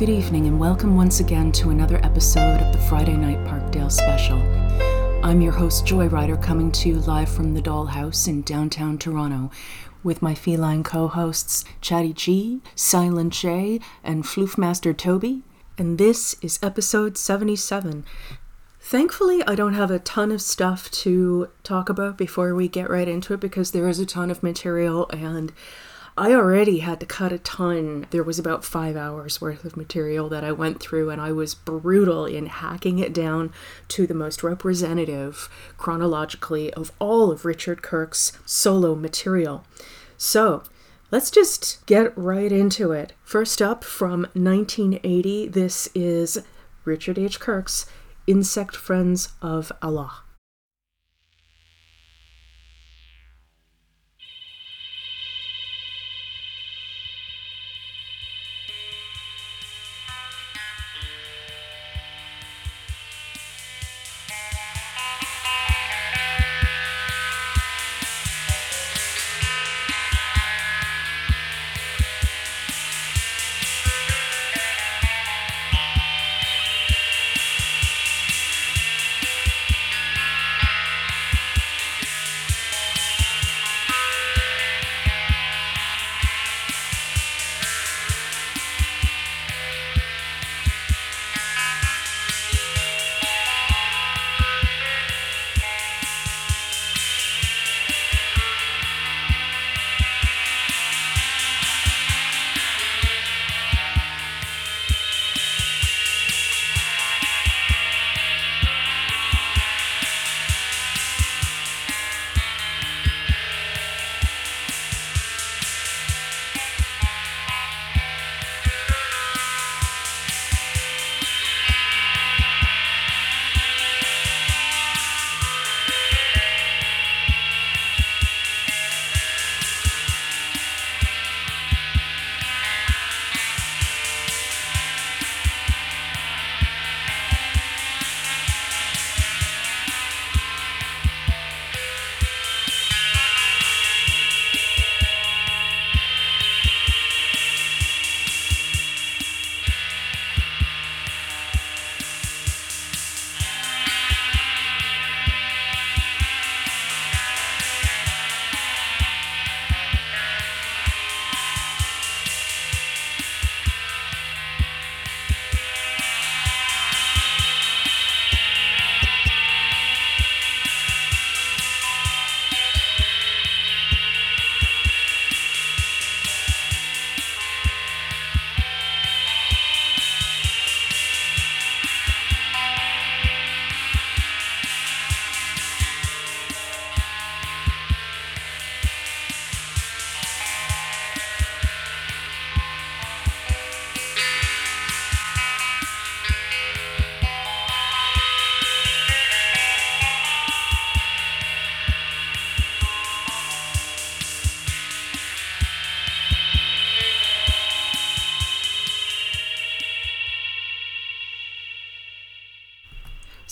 Good evening, and welcome once again to another episode of the Friday Night Parkdale Special. I'm your host, Joyrider, coming to you live from the Dollhouse in downtown Toronto with my feline co hosts, Chatty G, Silent J, and Floofmaster Toby. And this is episode 77. Thankfully, I don't have a ton of stuff to talk about before we get right into it because there is a ton of material and I already had to cut a ton. There was about five hours worth of material that I went through, and I was brutal in hacking it down to the most representative chronologically of all of Richard Kirk's solo material. So, let's just get right into it. First up, from 1980, this is Richard H. Kirk's Insect Friends of Allah.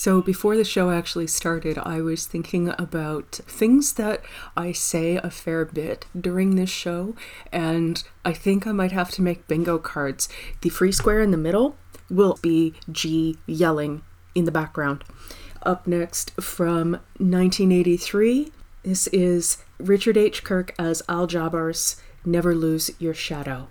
So, before the show actually started, I was thinking about things that I say a fair bit during this show, and I think I might have to make bingo cards. The free square in the middle will be G yelling in the background. Up next from 1983, this is Richard H. Kirk as Al Jabr's Never Lose Your Shadow.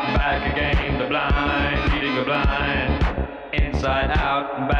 back again, the blind leading the blind, inside out back.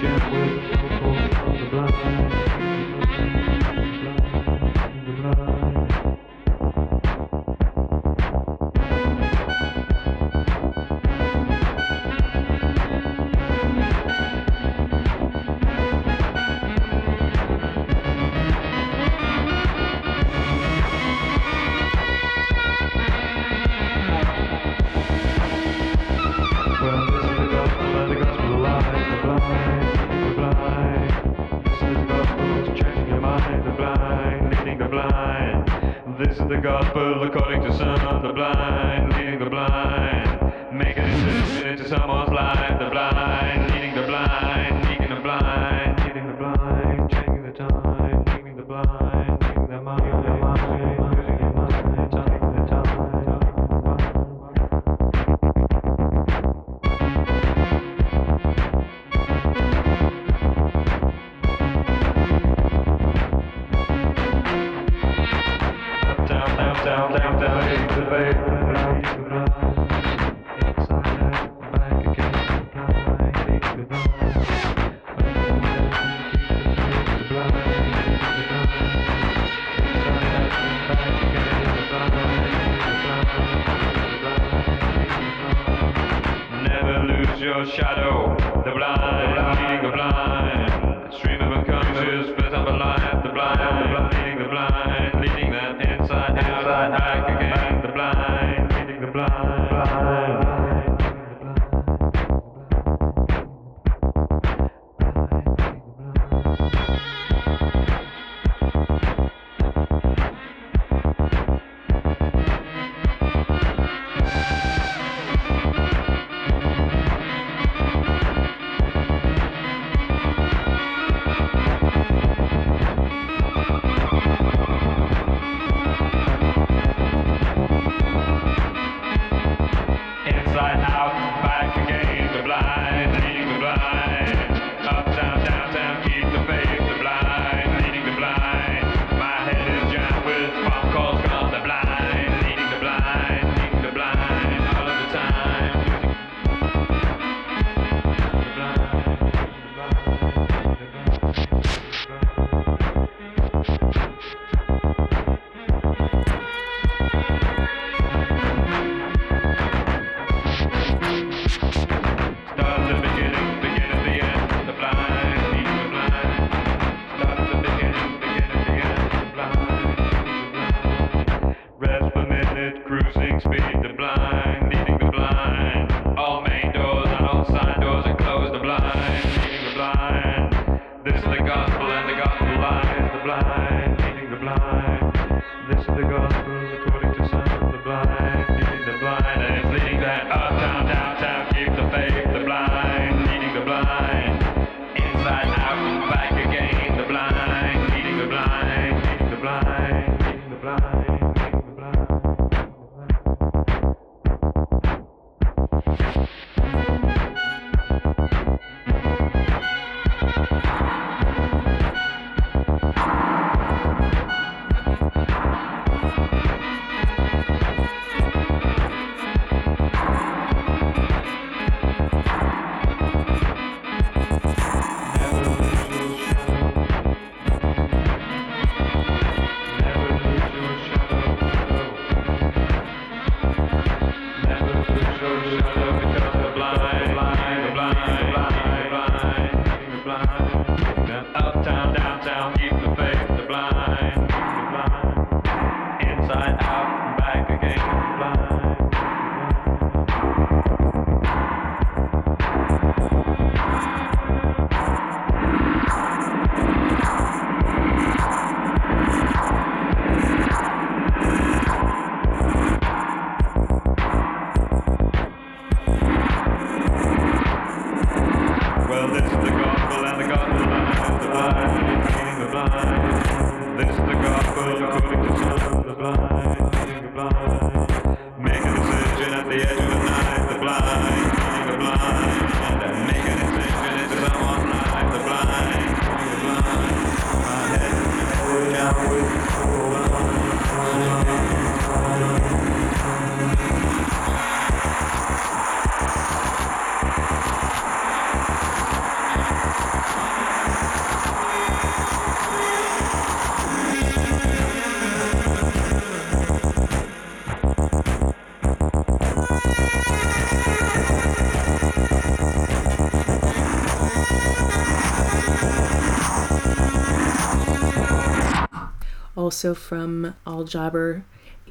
also from Al Jabr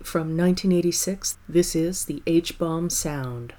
from 1986. This is the H bomb sound.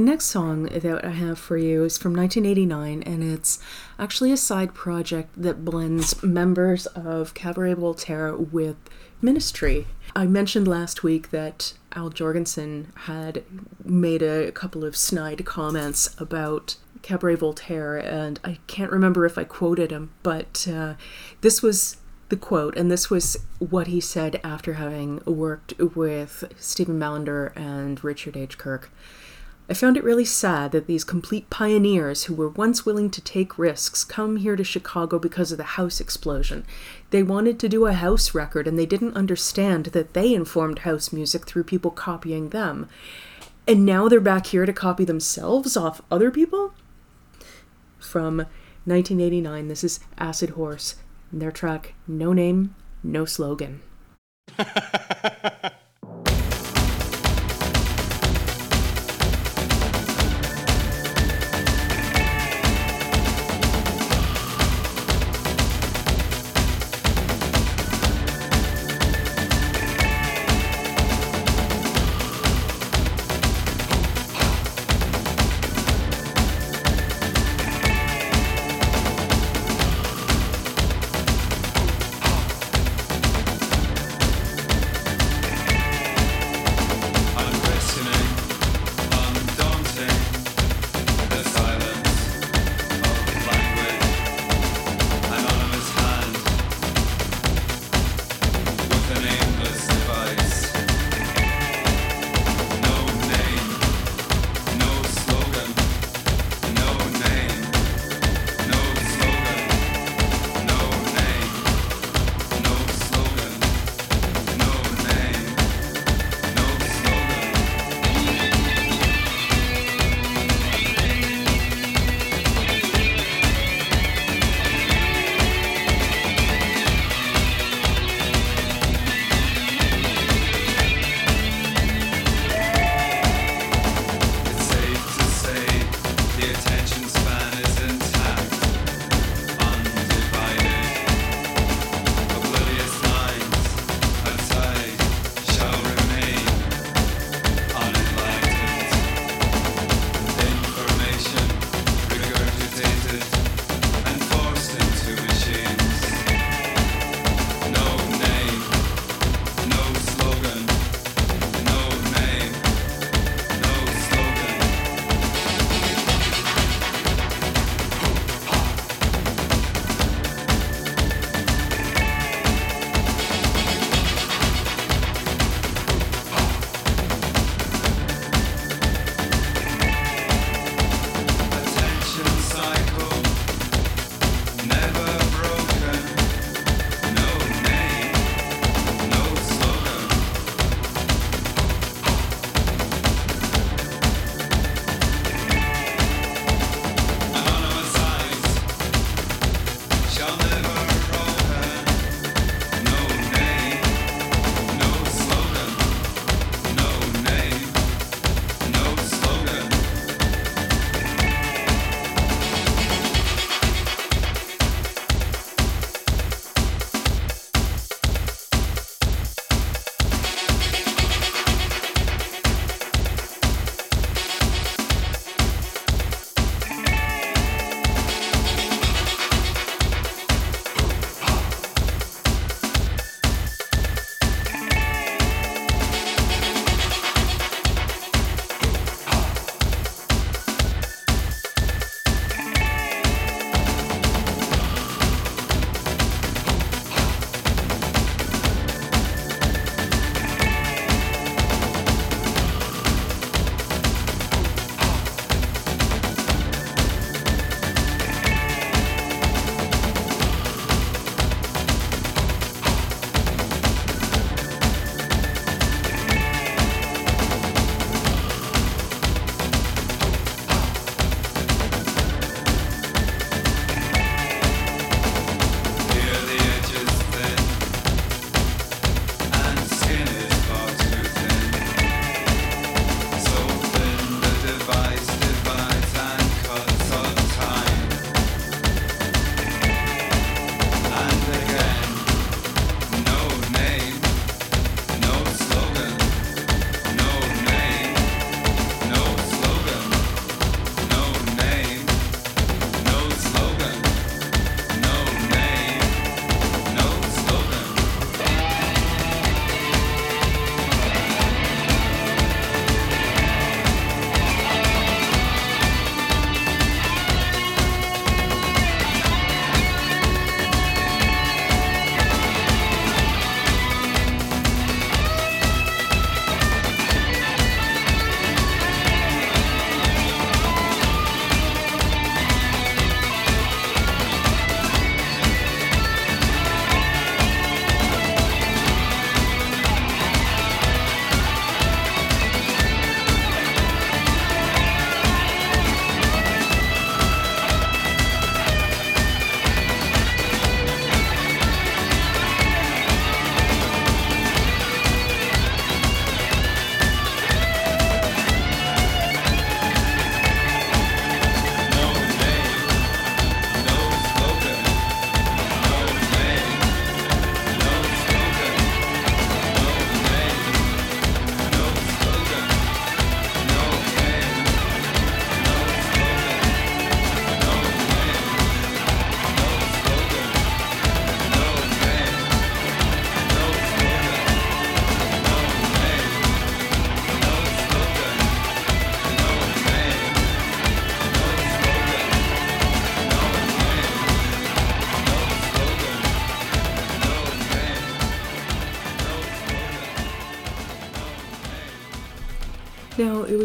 The next song that I have for you is from 1989, and it's actually a side project that blends members of Cabaret Voltaire with Ministry. I mentioned last week that Al Jourgensen had made a couple of snide comments about Cabaret Voltaire, and I can't remember if I quoted him, but uh, this was the quote, and this was what he said after having worked with Stephen Mallinder and Richard H. Kirk. I found it really sad that these complete pioneers who were once willing to take risks come here to Chicago because of the house explosion. They wanted to do a house record and they didn't understand that they informed house music through people copying them. And now they're back here to copy themselves off other people? From 1989, this is Acid Horse, their track No Name, No Slogan.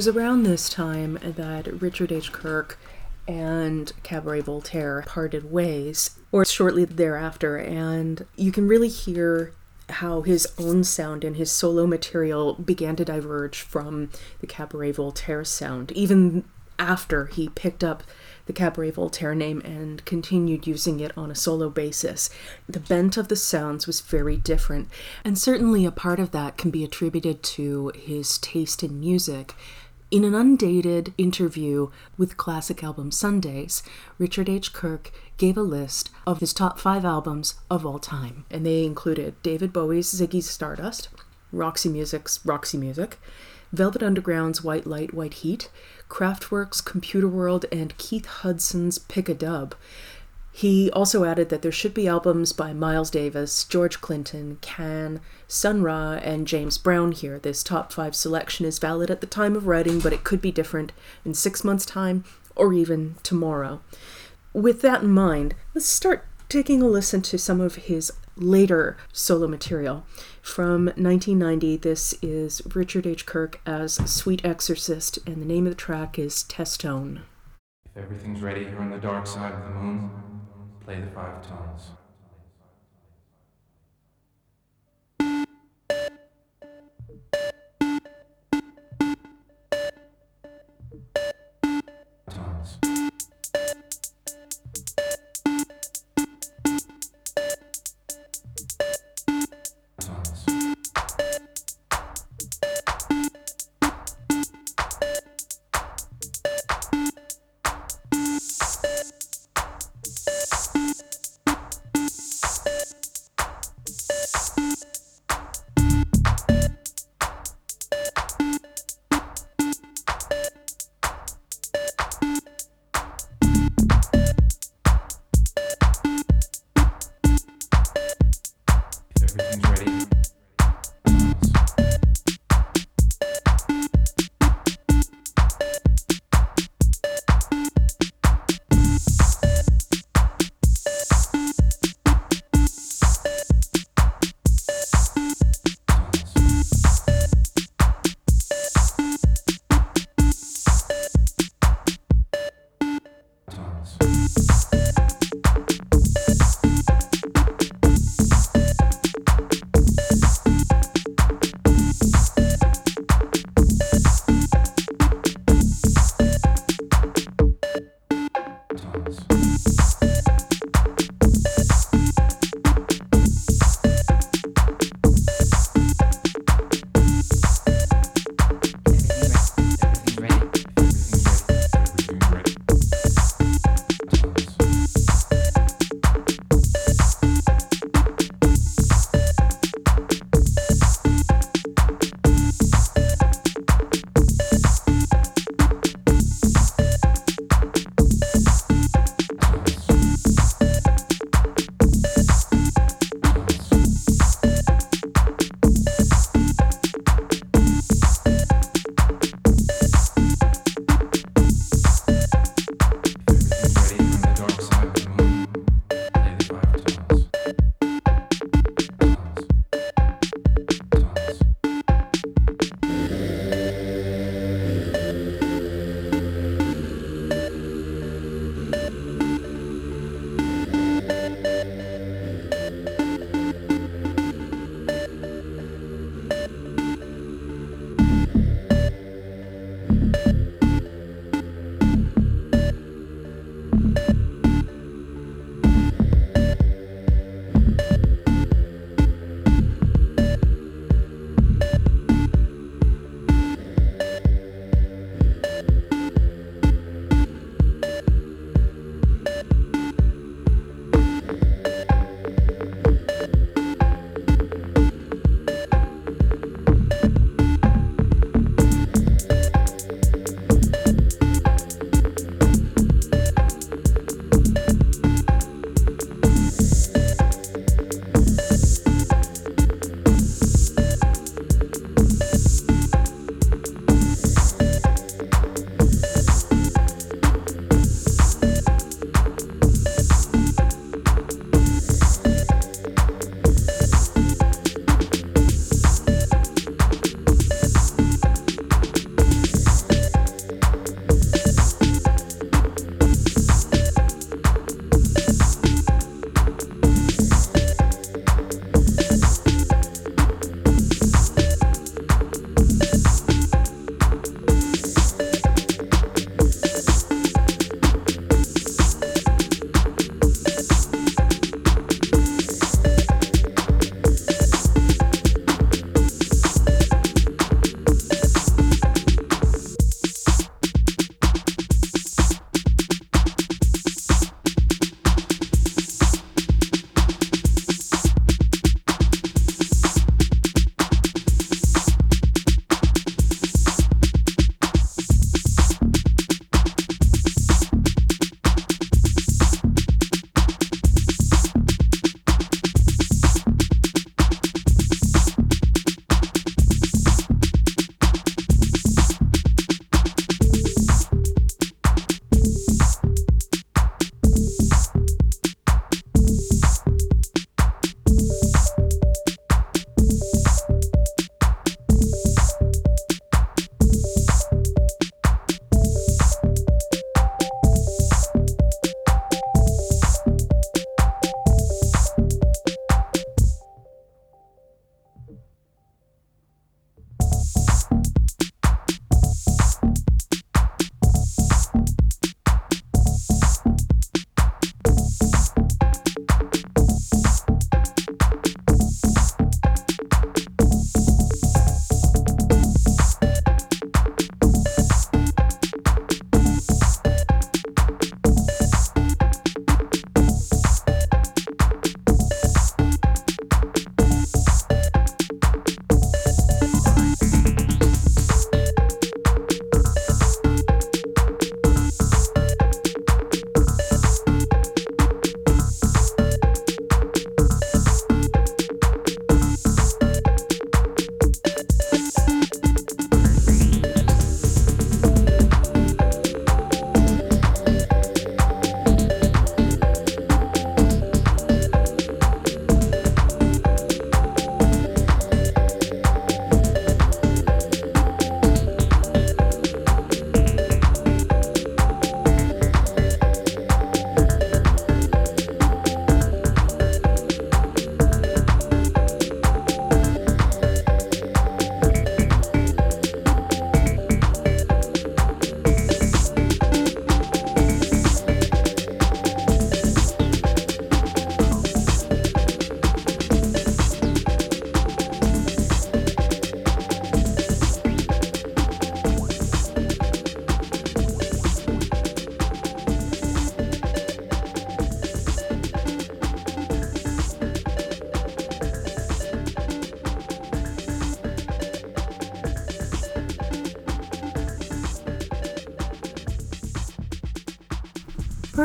was around this time that Richard H. Kirk and Cabaret Voltaire parted ways, or shortly thereafter, and you can really hear how his own sound and his solo material began to diverge from the Cabaret Voltaire sound, even after he picked up the Cabaret Voltaire name and continued using it on a solo basis. The bent of the sounds was very different, and certainly a part of that can be attributed to his taste in music. In an undated interview with Classic Album Sundays, Richard H. Kirk gave a list of his top five albums of all time, and they included David Bowie's Ziggy Stardust, Roxy Music's Roxy Music, Velvet Underground's White Light, White Heat, Kraftwerk's Computer World, and Keith Hudson's Pick a Dub. He also added that there should be albums by Miles Davis, George Clinton, Can, Sun Ra, and James Brown here. This top five selection is valid at the time of writing, but it could be different in six months' time or even tomorrow. With that in mind, let's start taking a listen to some of his later solo material. From 1990, this is Richard H. Kirk as Sweet Exorcist, and the name of the track is Testone. If everything's ready here on the dark side of the moon, play the five tones. Tones.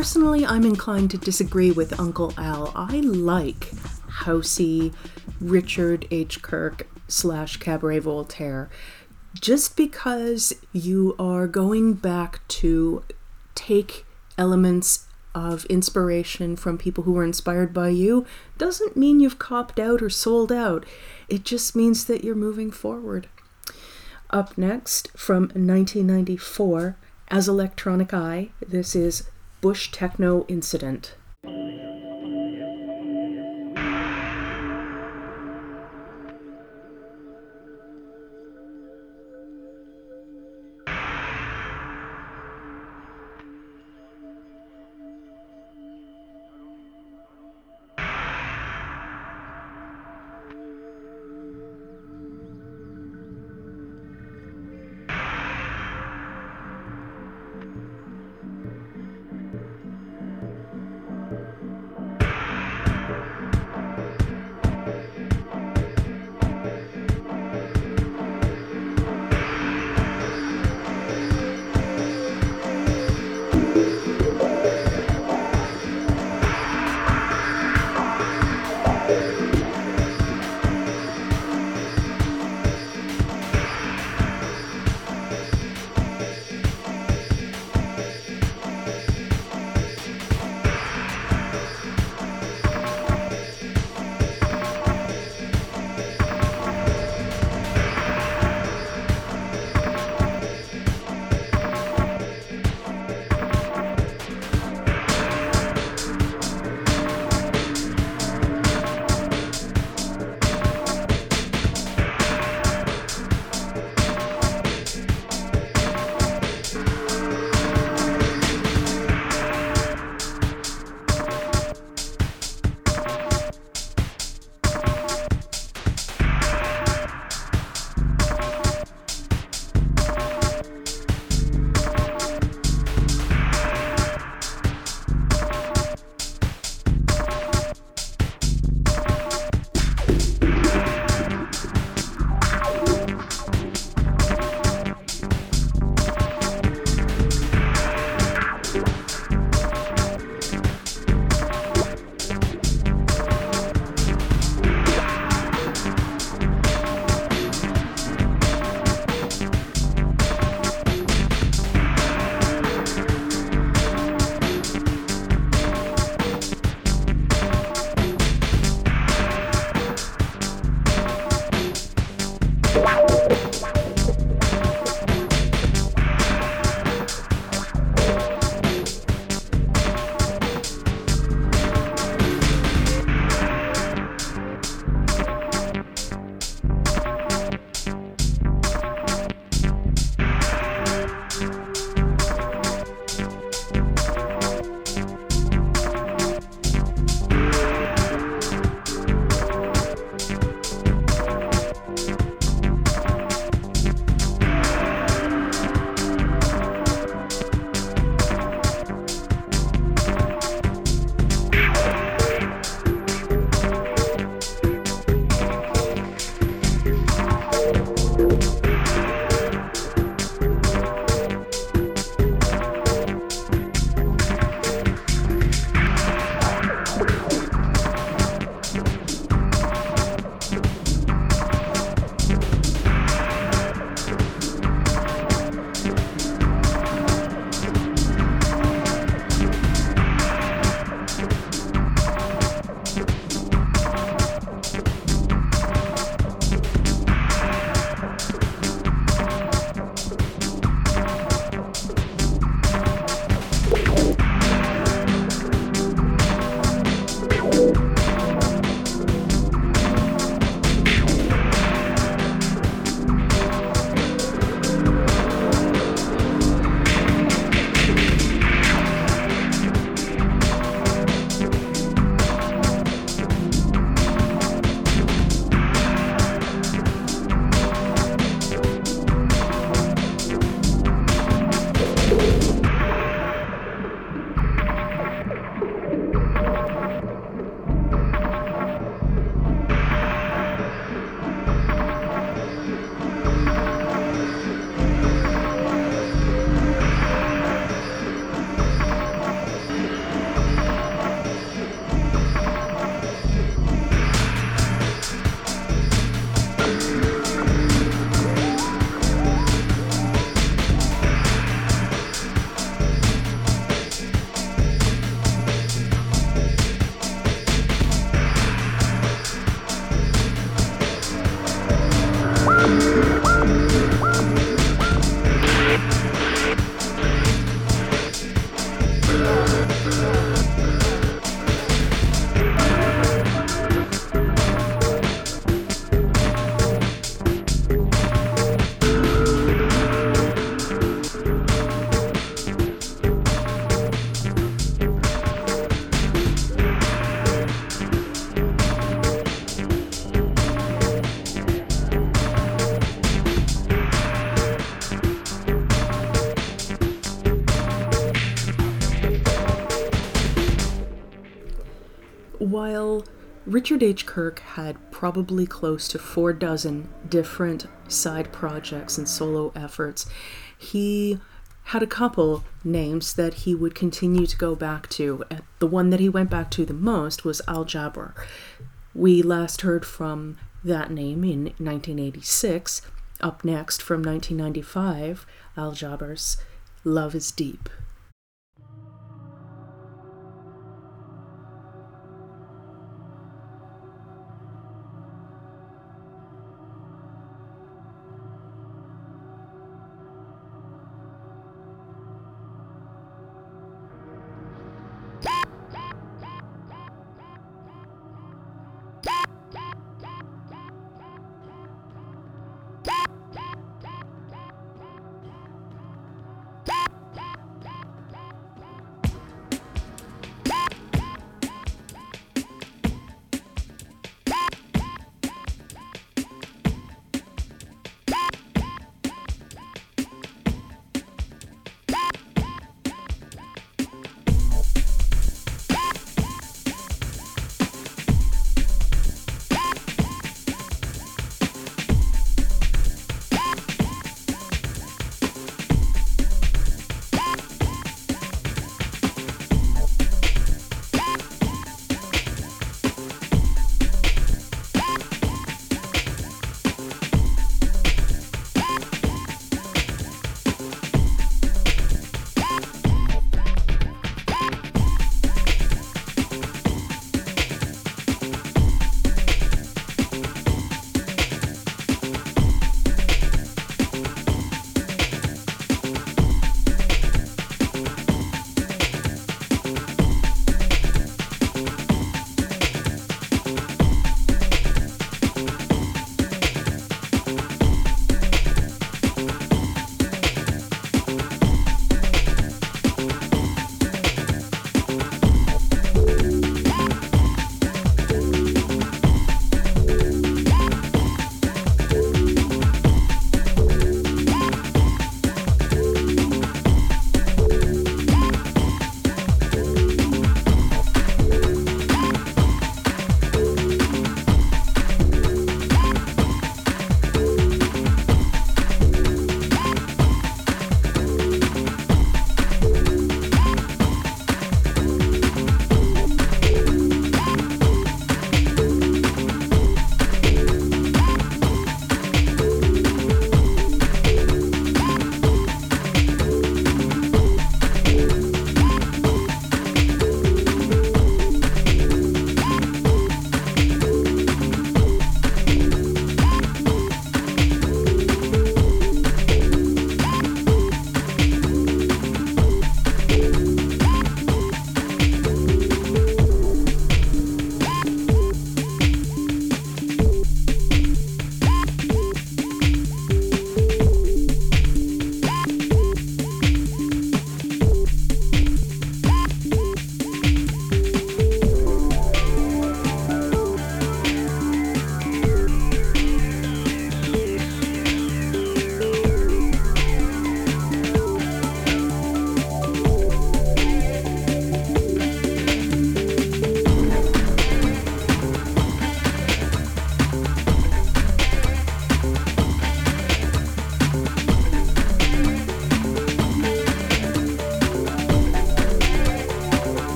Personally, I'm inclined to disagree with Uncle Al. I like housey Richard H. Kirk slash Cabaret Voltaire just because you are going back to take elements of inspiration from people who were inspired by you doesn't mean you've copped out or sold out. It just means that you're moving forward. Up next, from 1994, as Electronic Eye, this is Bush Techno Incident. Richard H. Kirk had probably close to four dozen different side projects and solo efforts, he had a couple names that he would continue to go back to. Uh, The one that he went back to the most was Al Jabr. We last heard from that name in 1986. Up next, from 1995, Al Jabr's Love is Deep.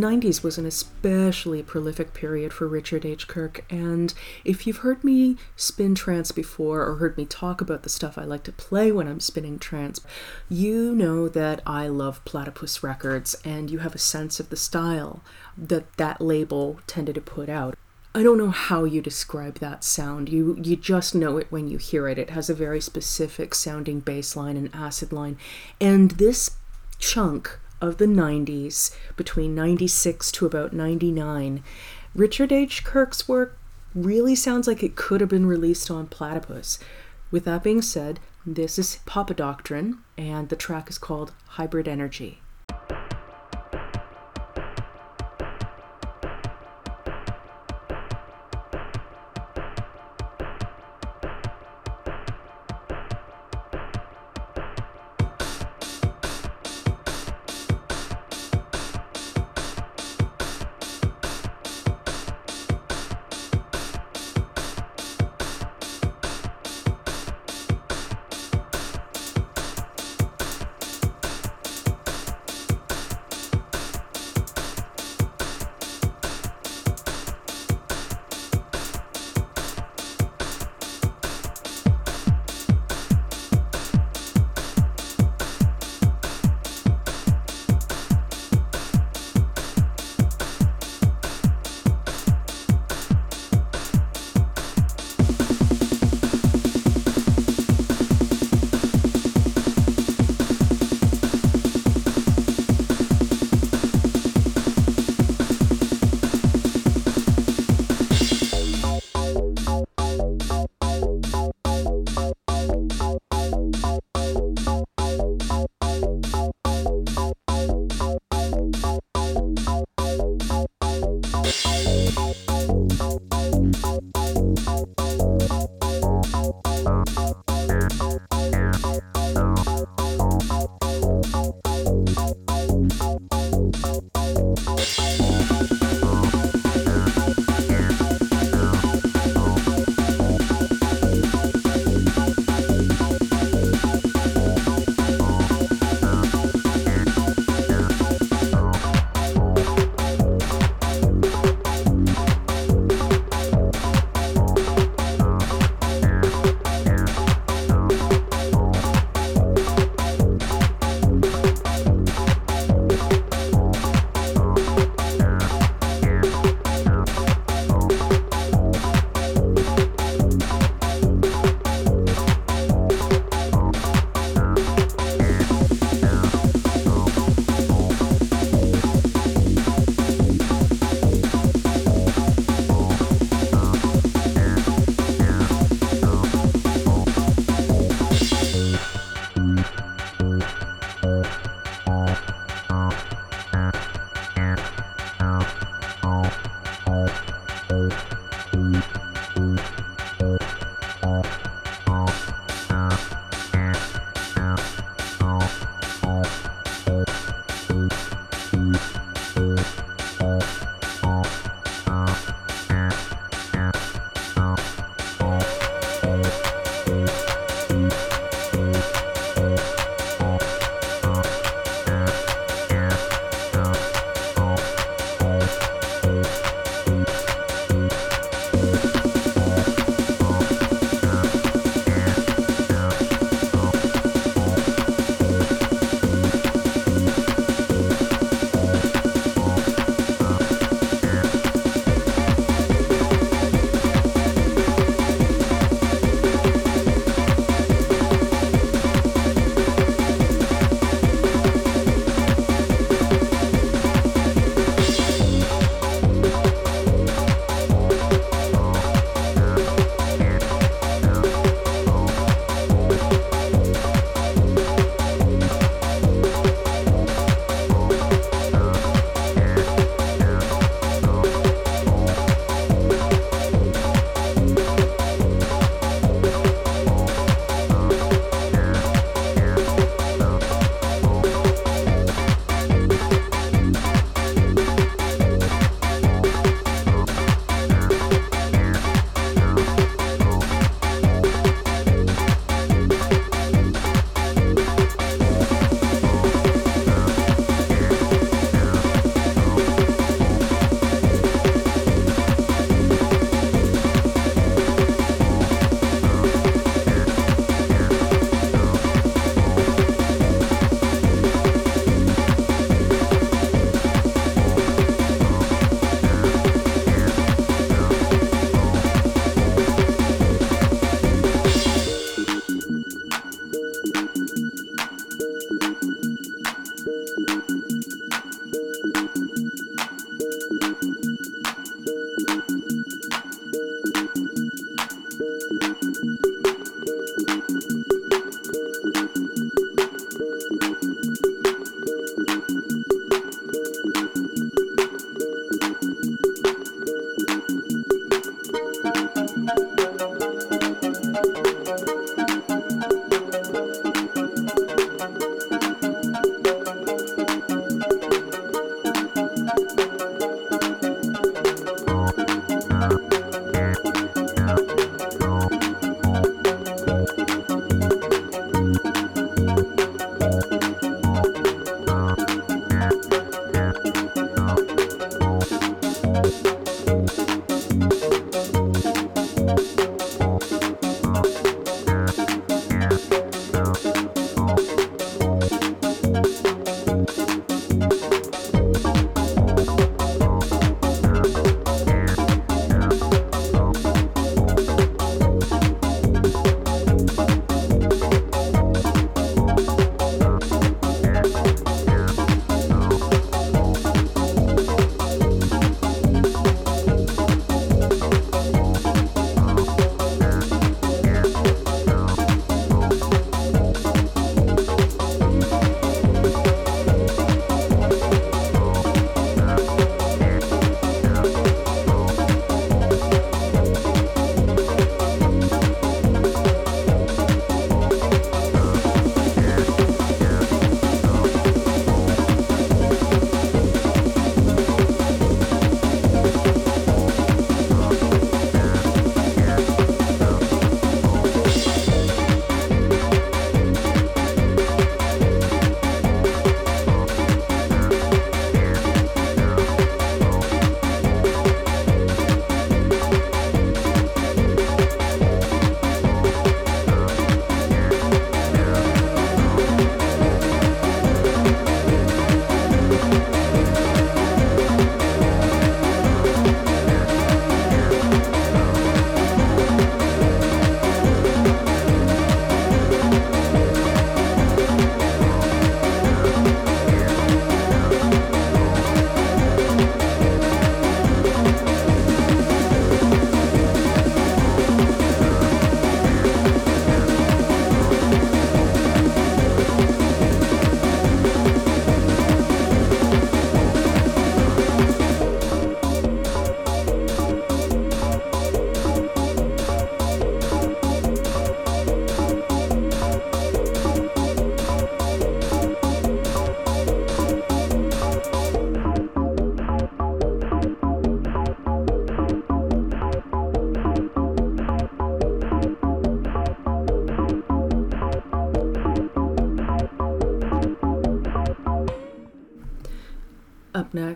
90s was an especially prolific period for Richard H. Kirk, and if you've heard me spin trance before or heard me talk about the stuff I like to play when I'm spinning trance, you know that I love Platipus Records and you have a sense of the style that that label tended to put out. I don't know how you describe that sound. You you just know it when you hear it. It has a very specific sounding bass line and acid line. And this chunk of the 90s, between 96 to about 99, Richard H. Kirk's work really sounds like it could have been released on Platipus. With that being said, this is Papadoctrine, and the track is called Hybrid Energy.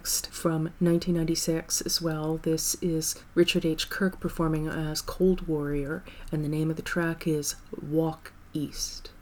From 1996 as well, this is Richard H. Kirk performing as Cold Warrior, and the name of the track is Walk East.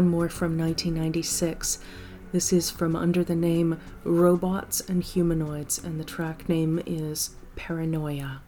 One more from 1996. This is from under the name Robots and Humanoids, and the track name is Paranoia.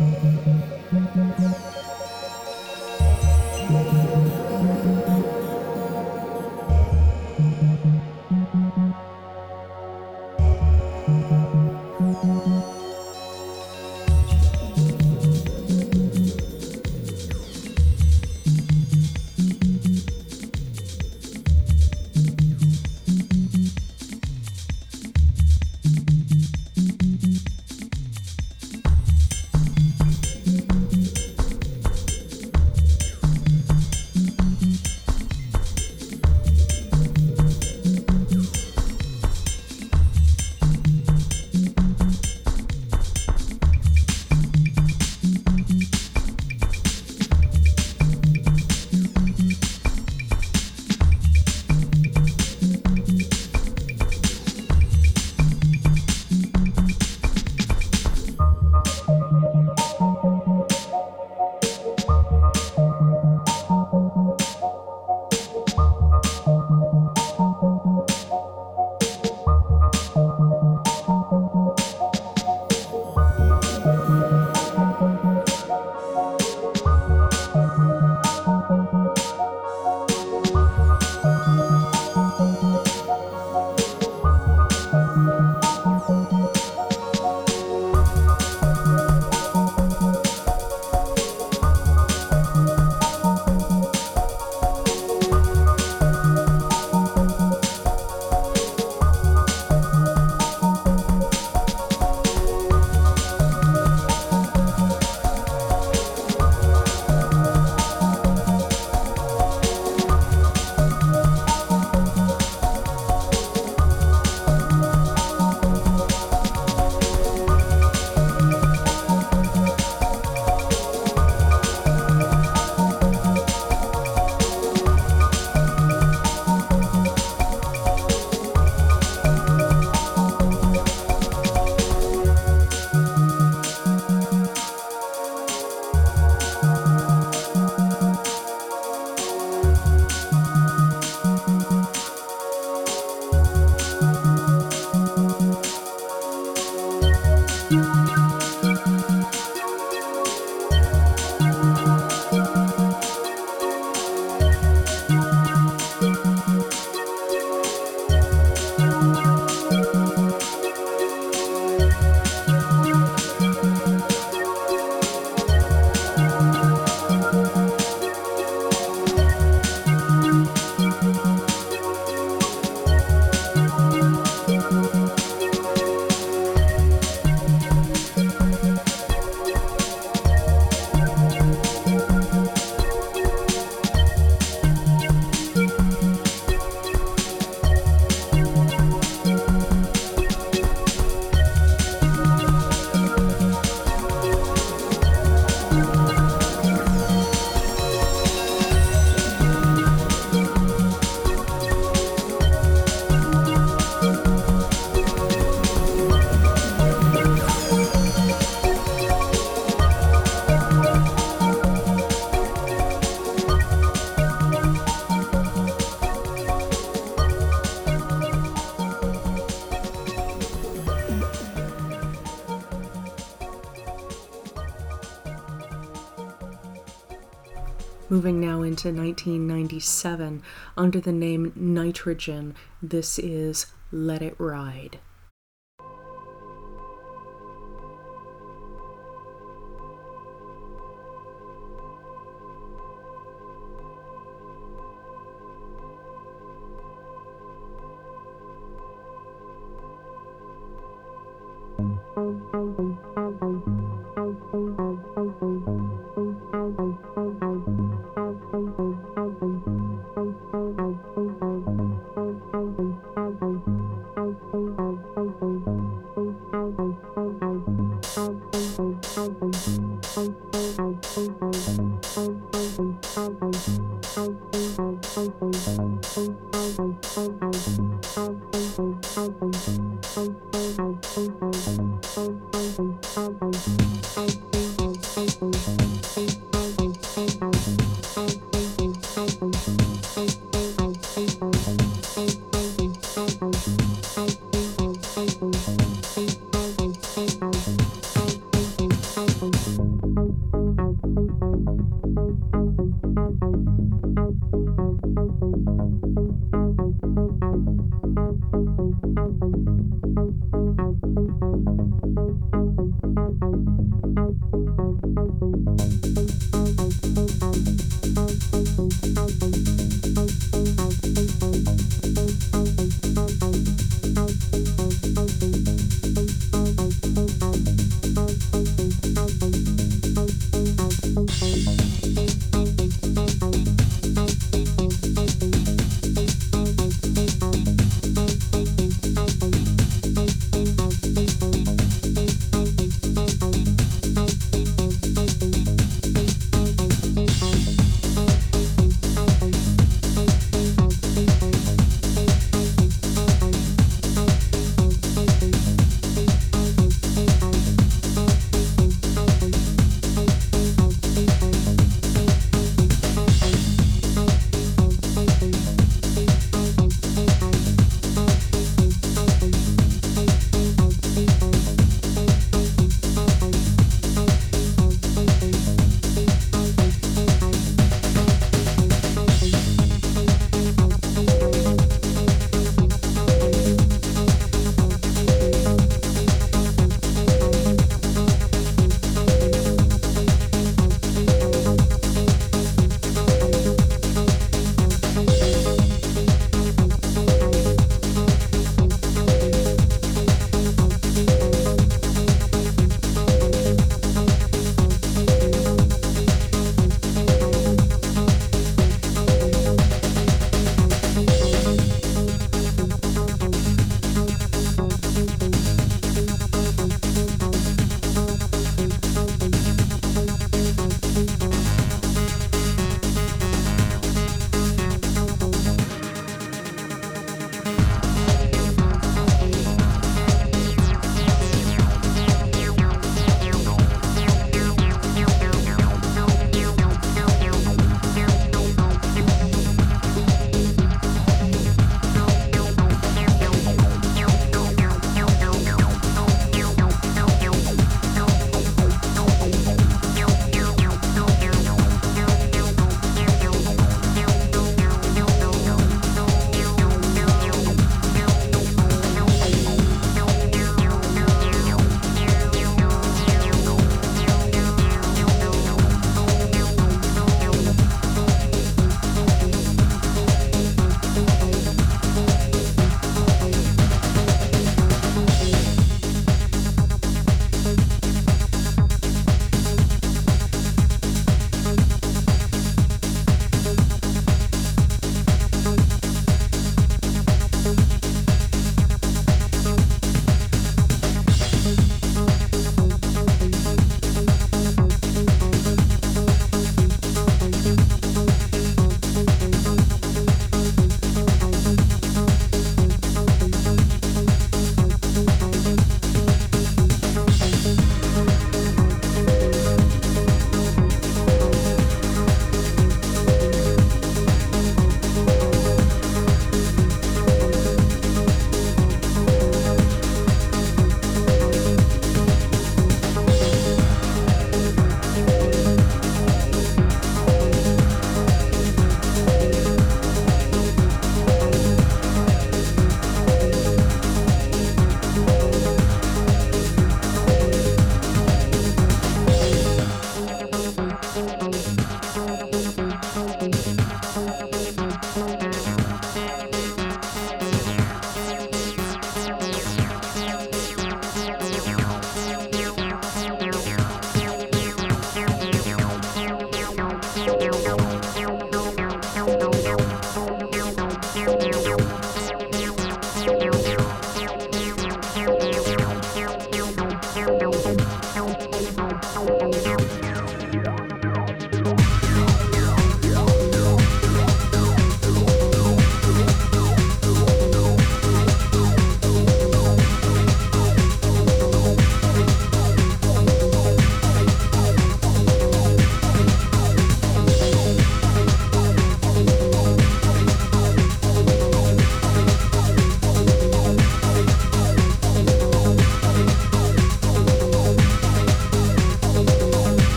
mm-hmm. Moving now into 1997 under the name Nitrogen, this is Let It Ride.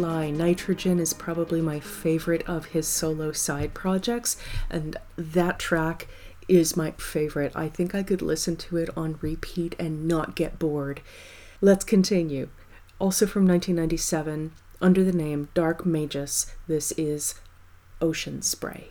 Lie, Nitrogen is probably my favorite of his solo side projects, and that track is my favorite. I think I could listen to it on repeat and not get bored. Let's continue. Also from 1997, under the name Dark Magus, this is Ocean Spray.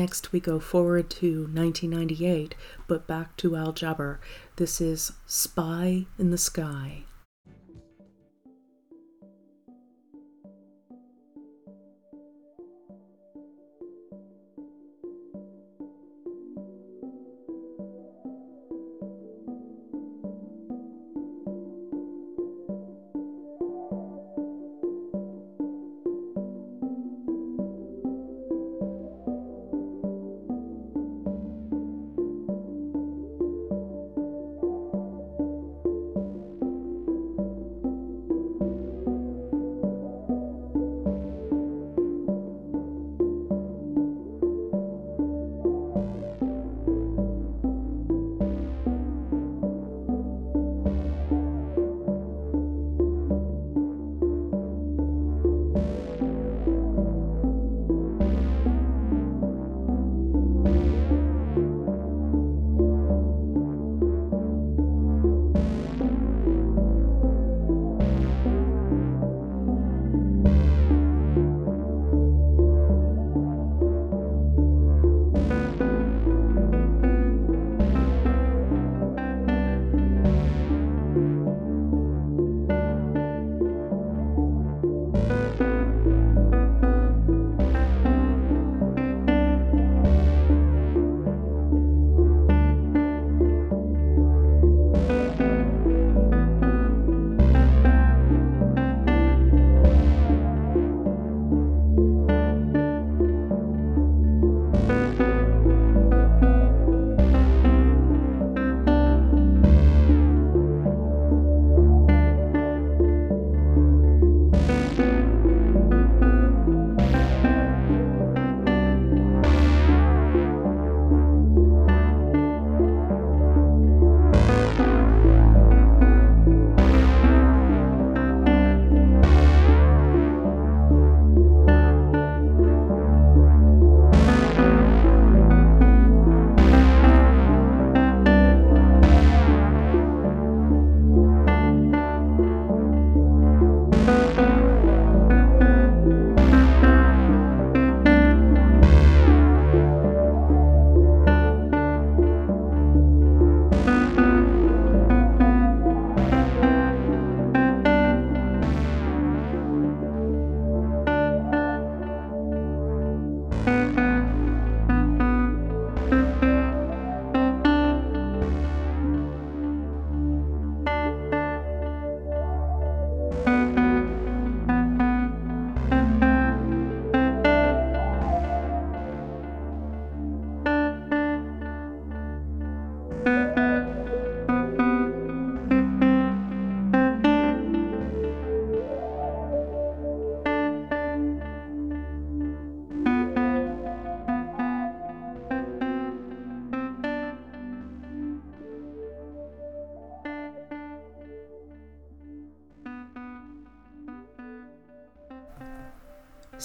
Next, we go forward to 1998, but back to Al Jabr. This is Spy in the Sky.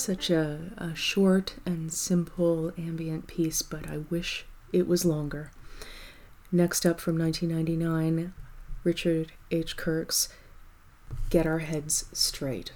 Such a, a short and simple ambient piece, but I wish it was longer. Next up from 1999, Richard H. Kirk's Get Our Heads Straight.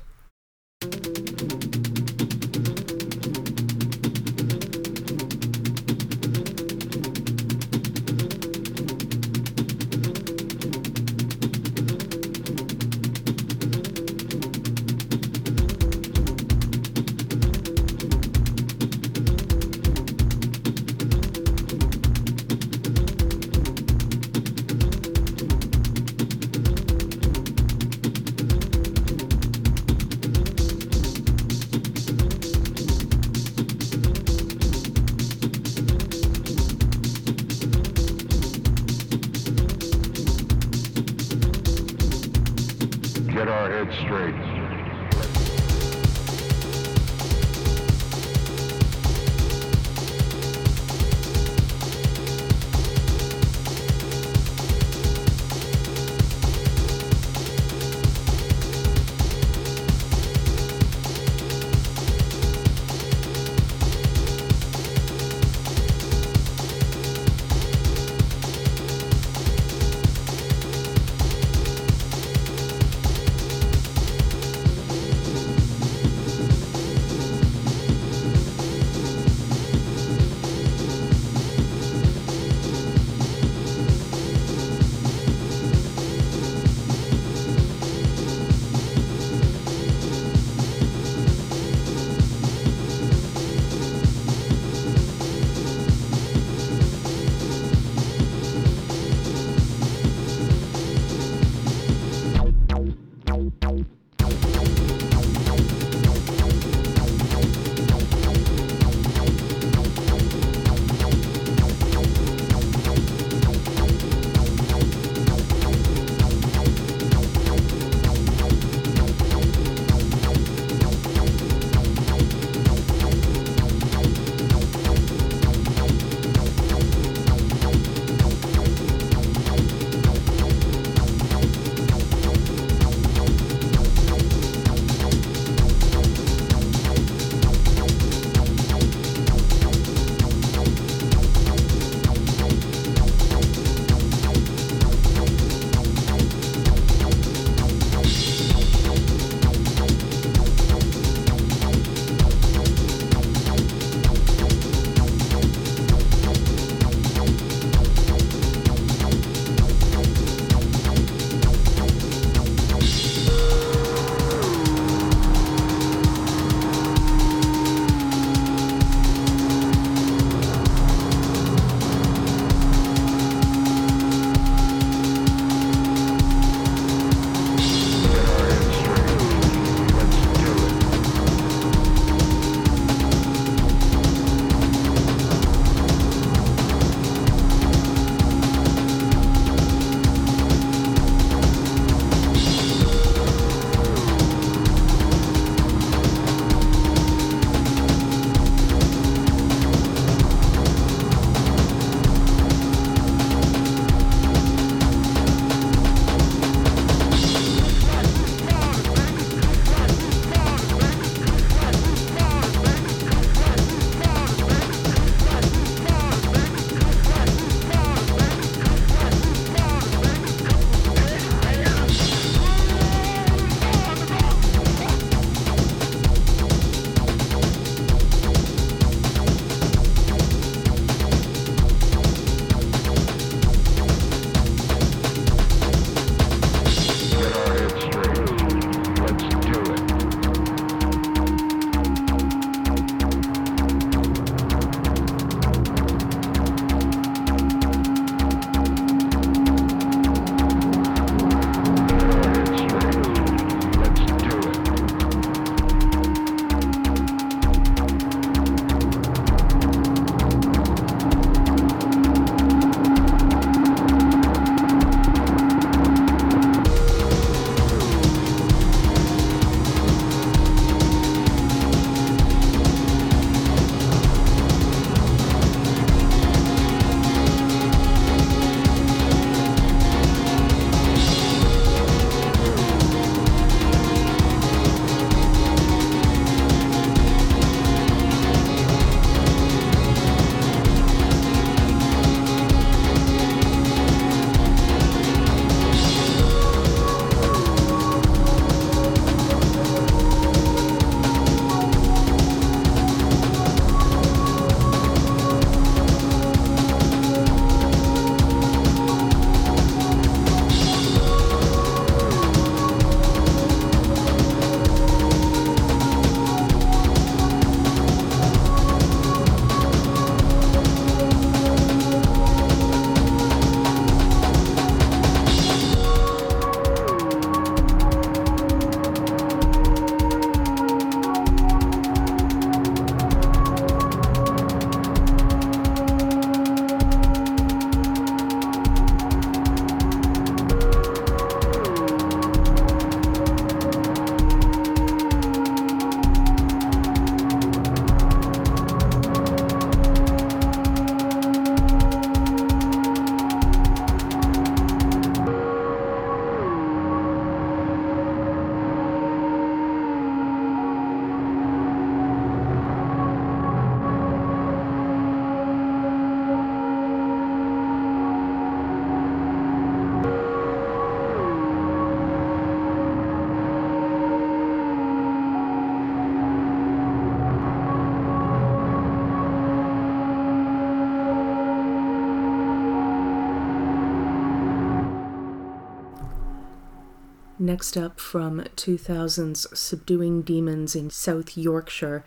Next up from 2000's Subduing Demons in South Yorkshire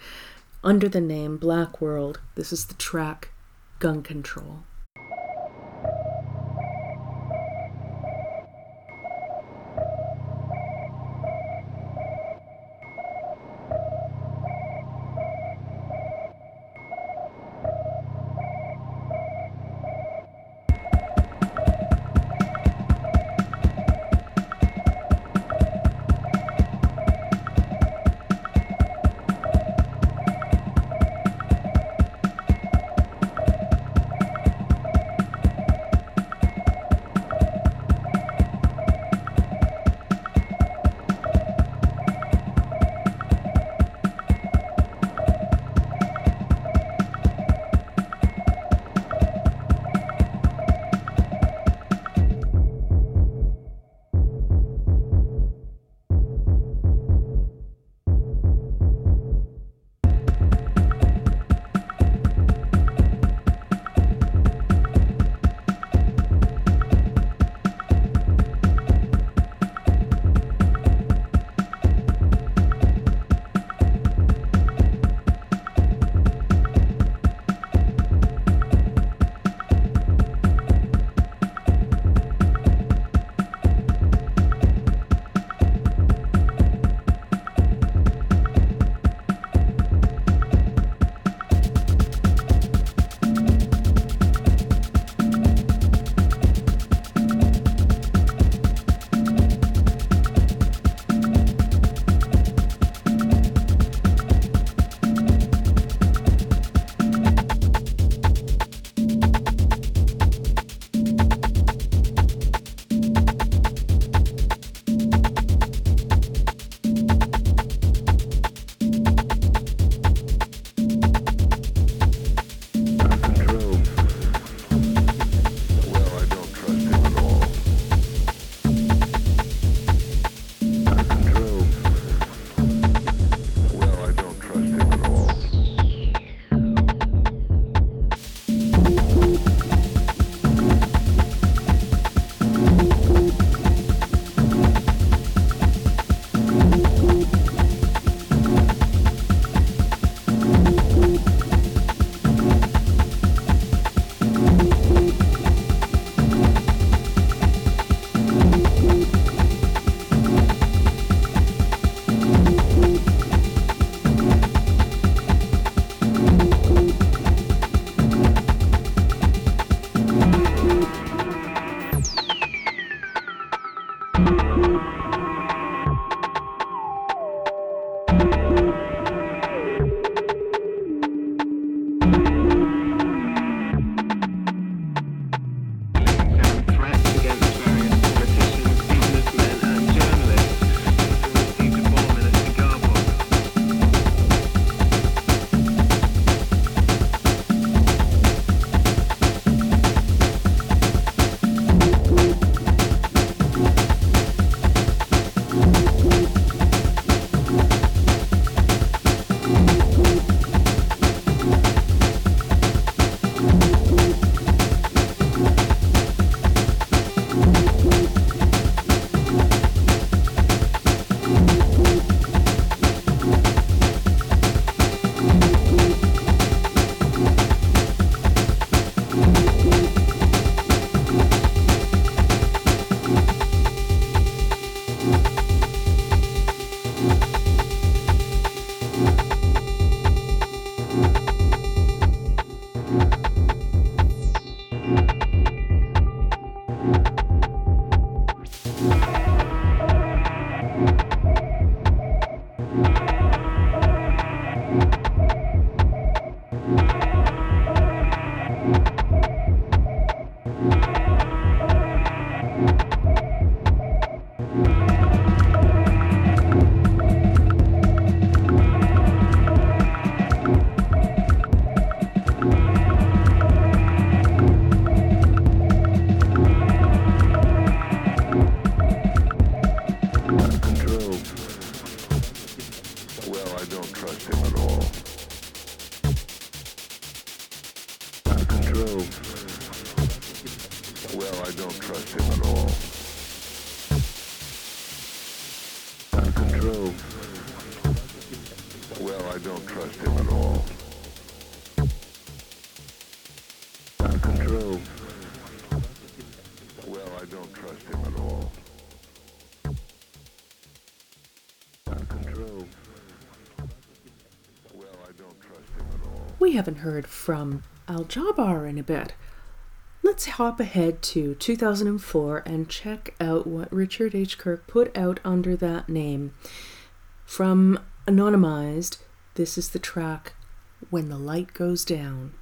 under the name Blacworld. This is the track Gun Control. We haven't heard from Al Jabr in a bit. Let's hop ahead to 2004 and check out what Richard H. Kirk put out under that name. From Anonymized, this is the track When the Light Goes Down.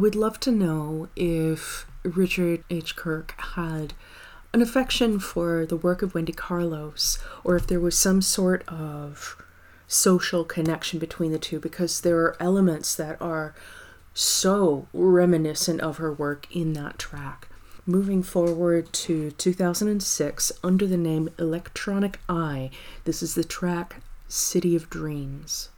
Would love to know if Richard H. Kirk had an affection for the work of Wendy Carlos or if there was some sort of social connection between the two because there are elements that are so reminiscent of her work in that track. Moving forward to 2006 under the name Electronic Eye, this is the track City of Dreams.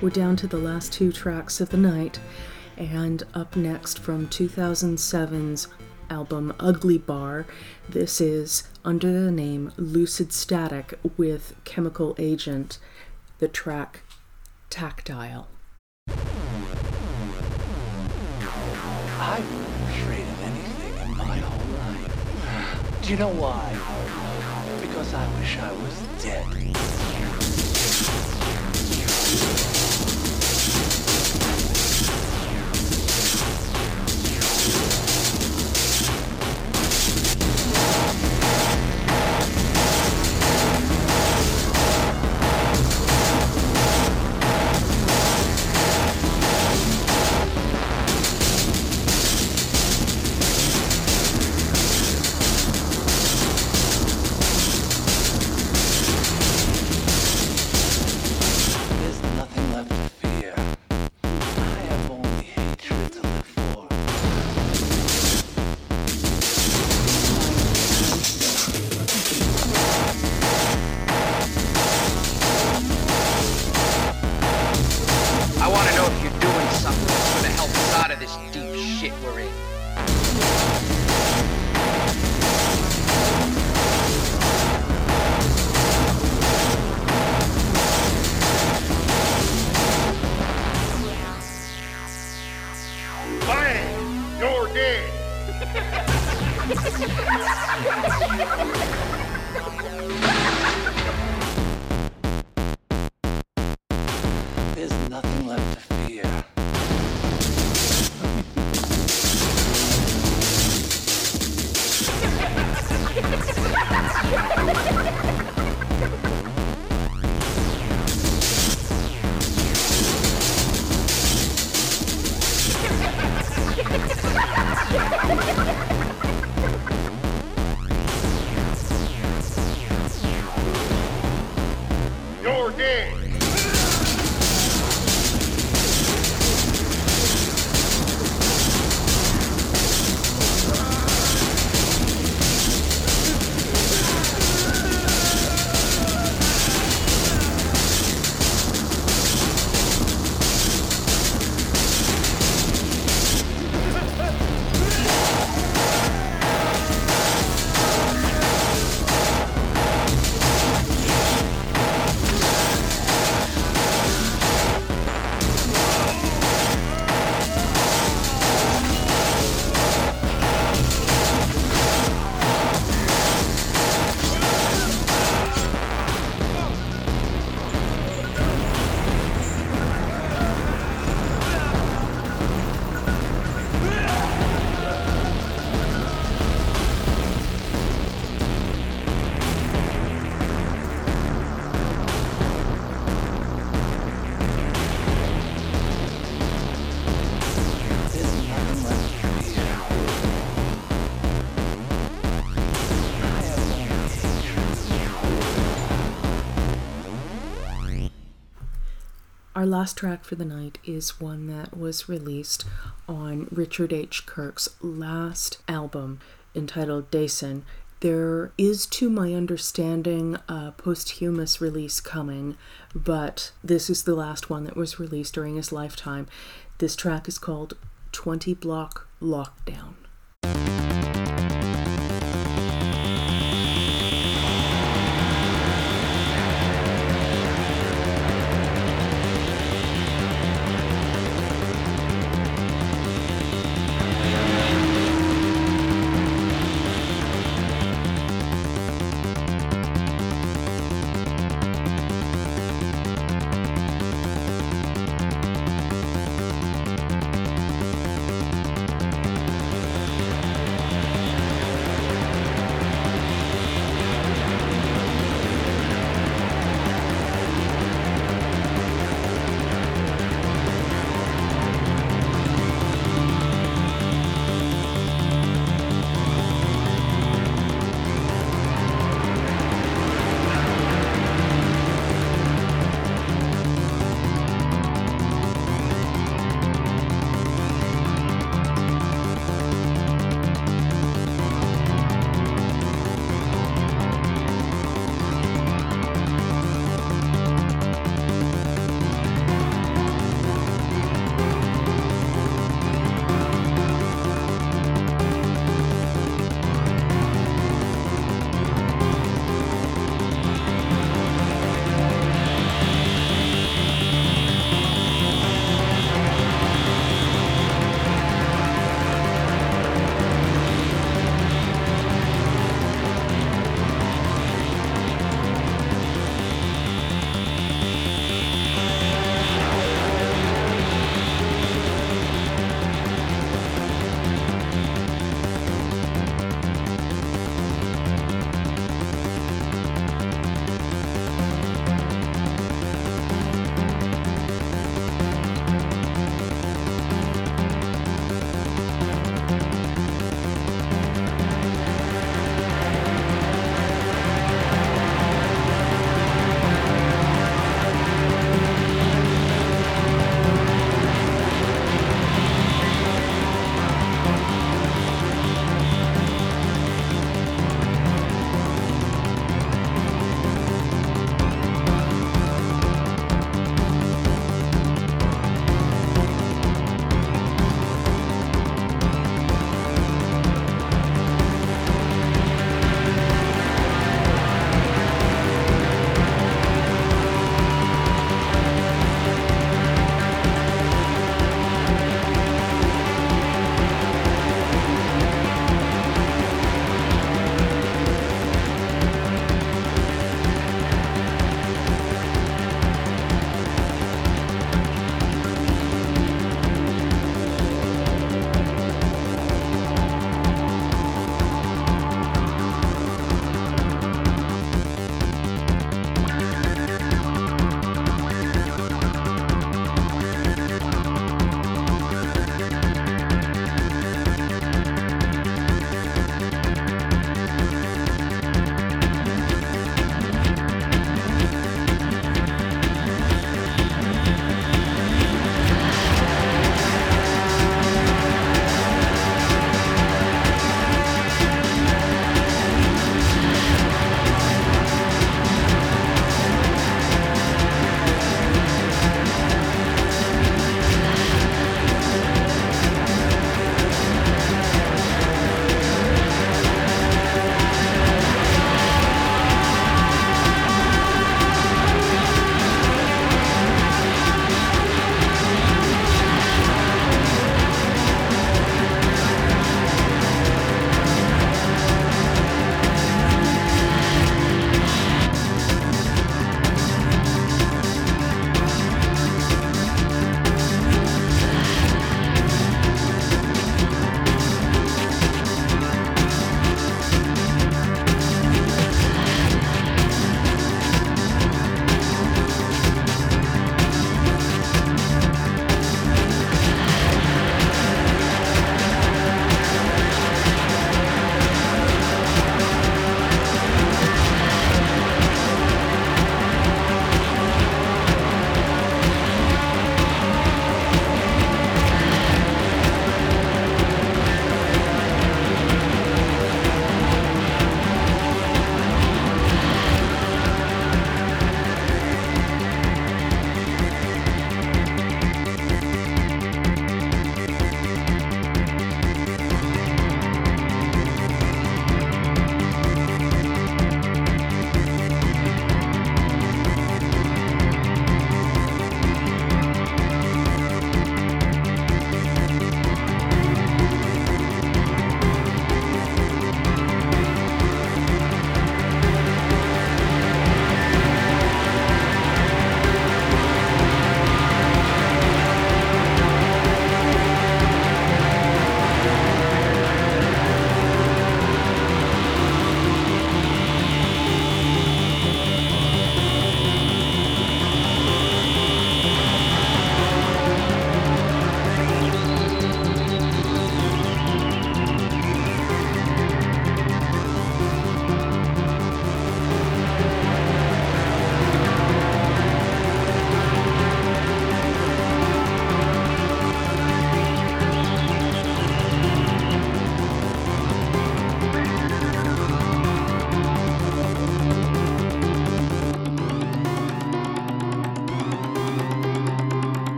We're down to the last two tracks of the night, and up next from 2007's album Ugly Bar, this is under the name Lucidstatic with Chemical Agent, the track Tactile. I've been afraid of anything in my whole life. Do you know why? Because I wish I was dead. Our last track for the night is one that was released on Richard H. Kirk's last album entitled Dasein. There is, to my understanding, a posthumous release coming, but this is the last one that was released during his lifetime. This track is called 20 Block Lockdown.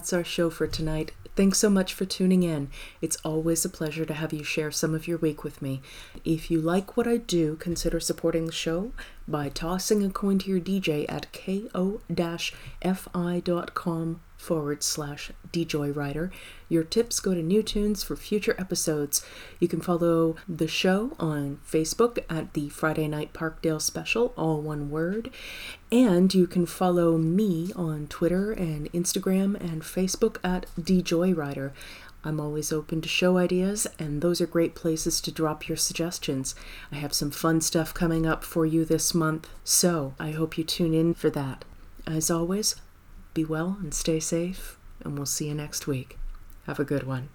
That's our show for tonight. Thanks so much for tuning in. It's always a pleasure to have you share some of your week with me. If you like what I do, consider supporting the show by tossing a coin to your DJ at ko-fi.com forward slash djoyrider. Your tips go to New Tunes for future episodes. You can follow the show on Facebook at the Friday Night Parkdale Special, all one word. And you can follow me on Twitter and Instagram and Facebook at djoyrider. I'm always open to show ideas, and those are great places to drop your suggestions. I have some fun stuff coming up for you this month, so I hope you tune in for that. As always, be well and stay safe, and we'll see you next week. Have a good one.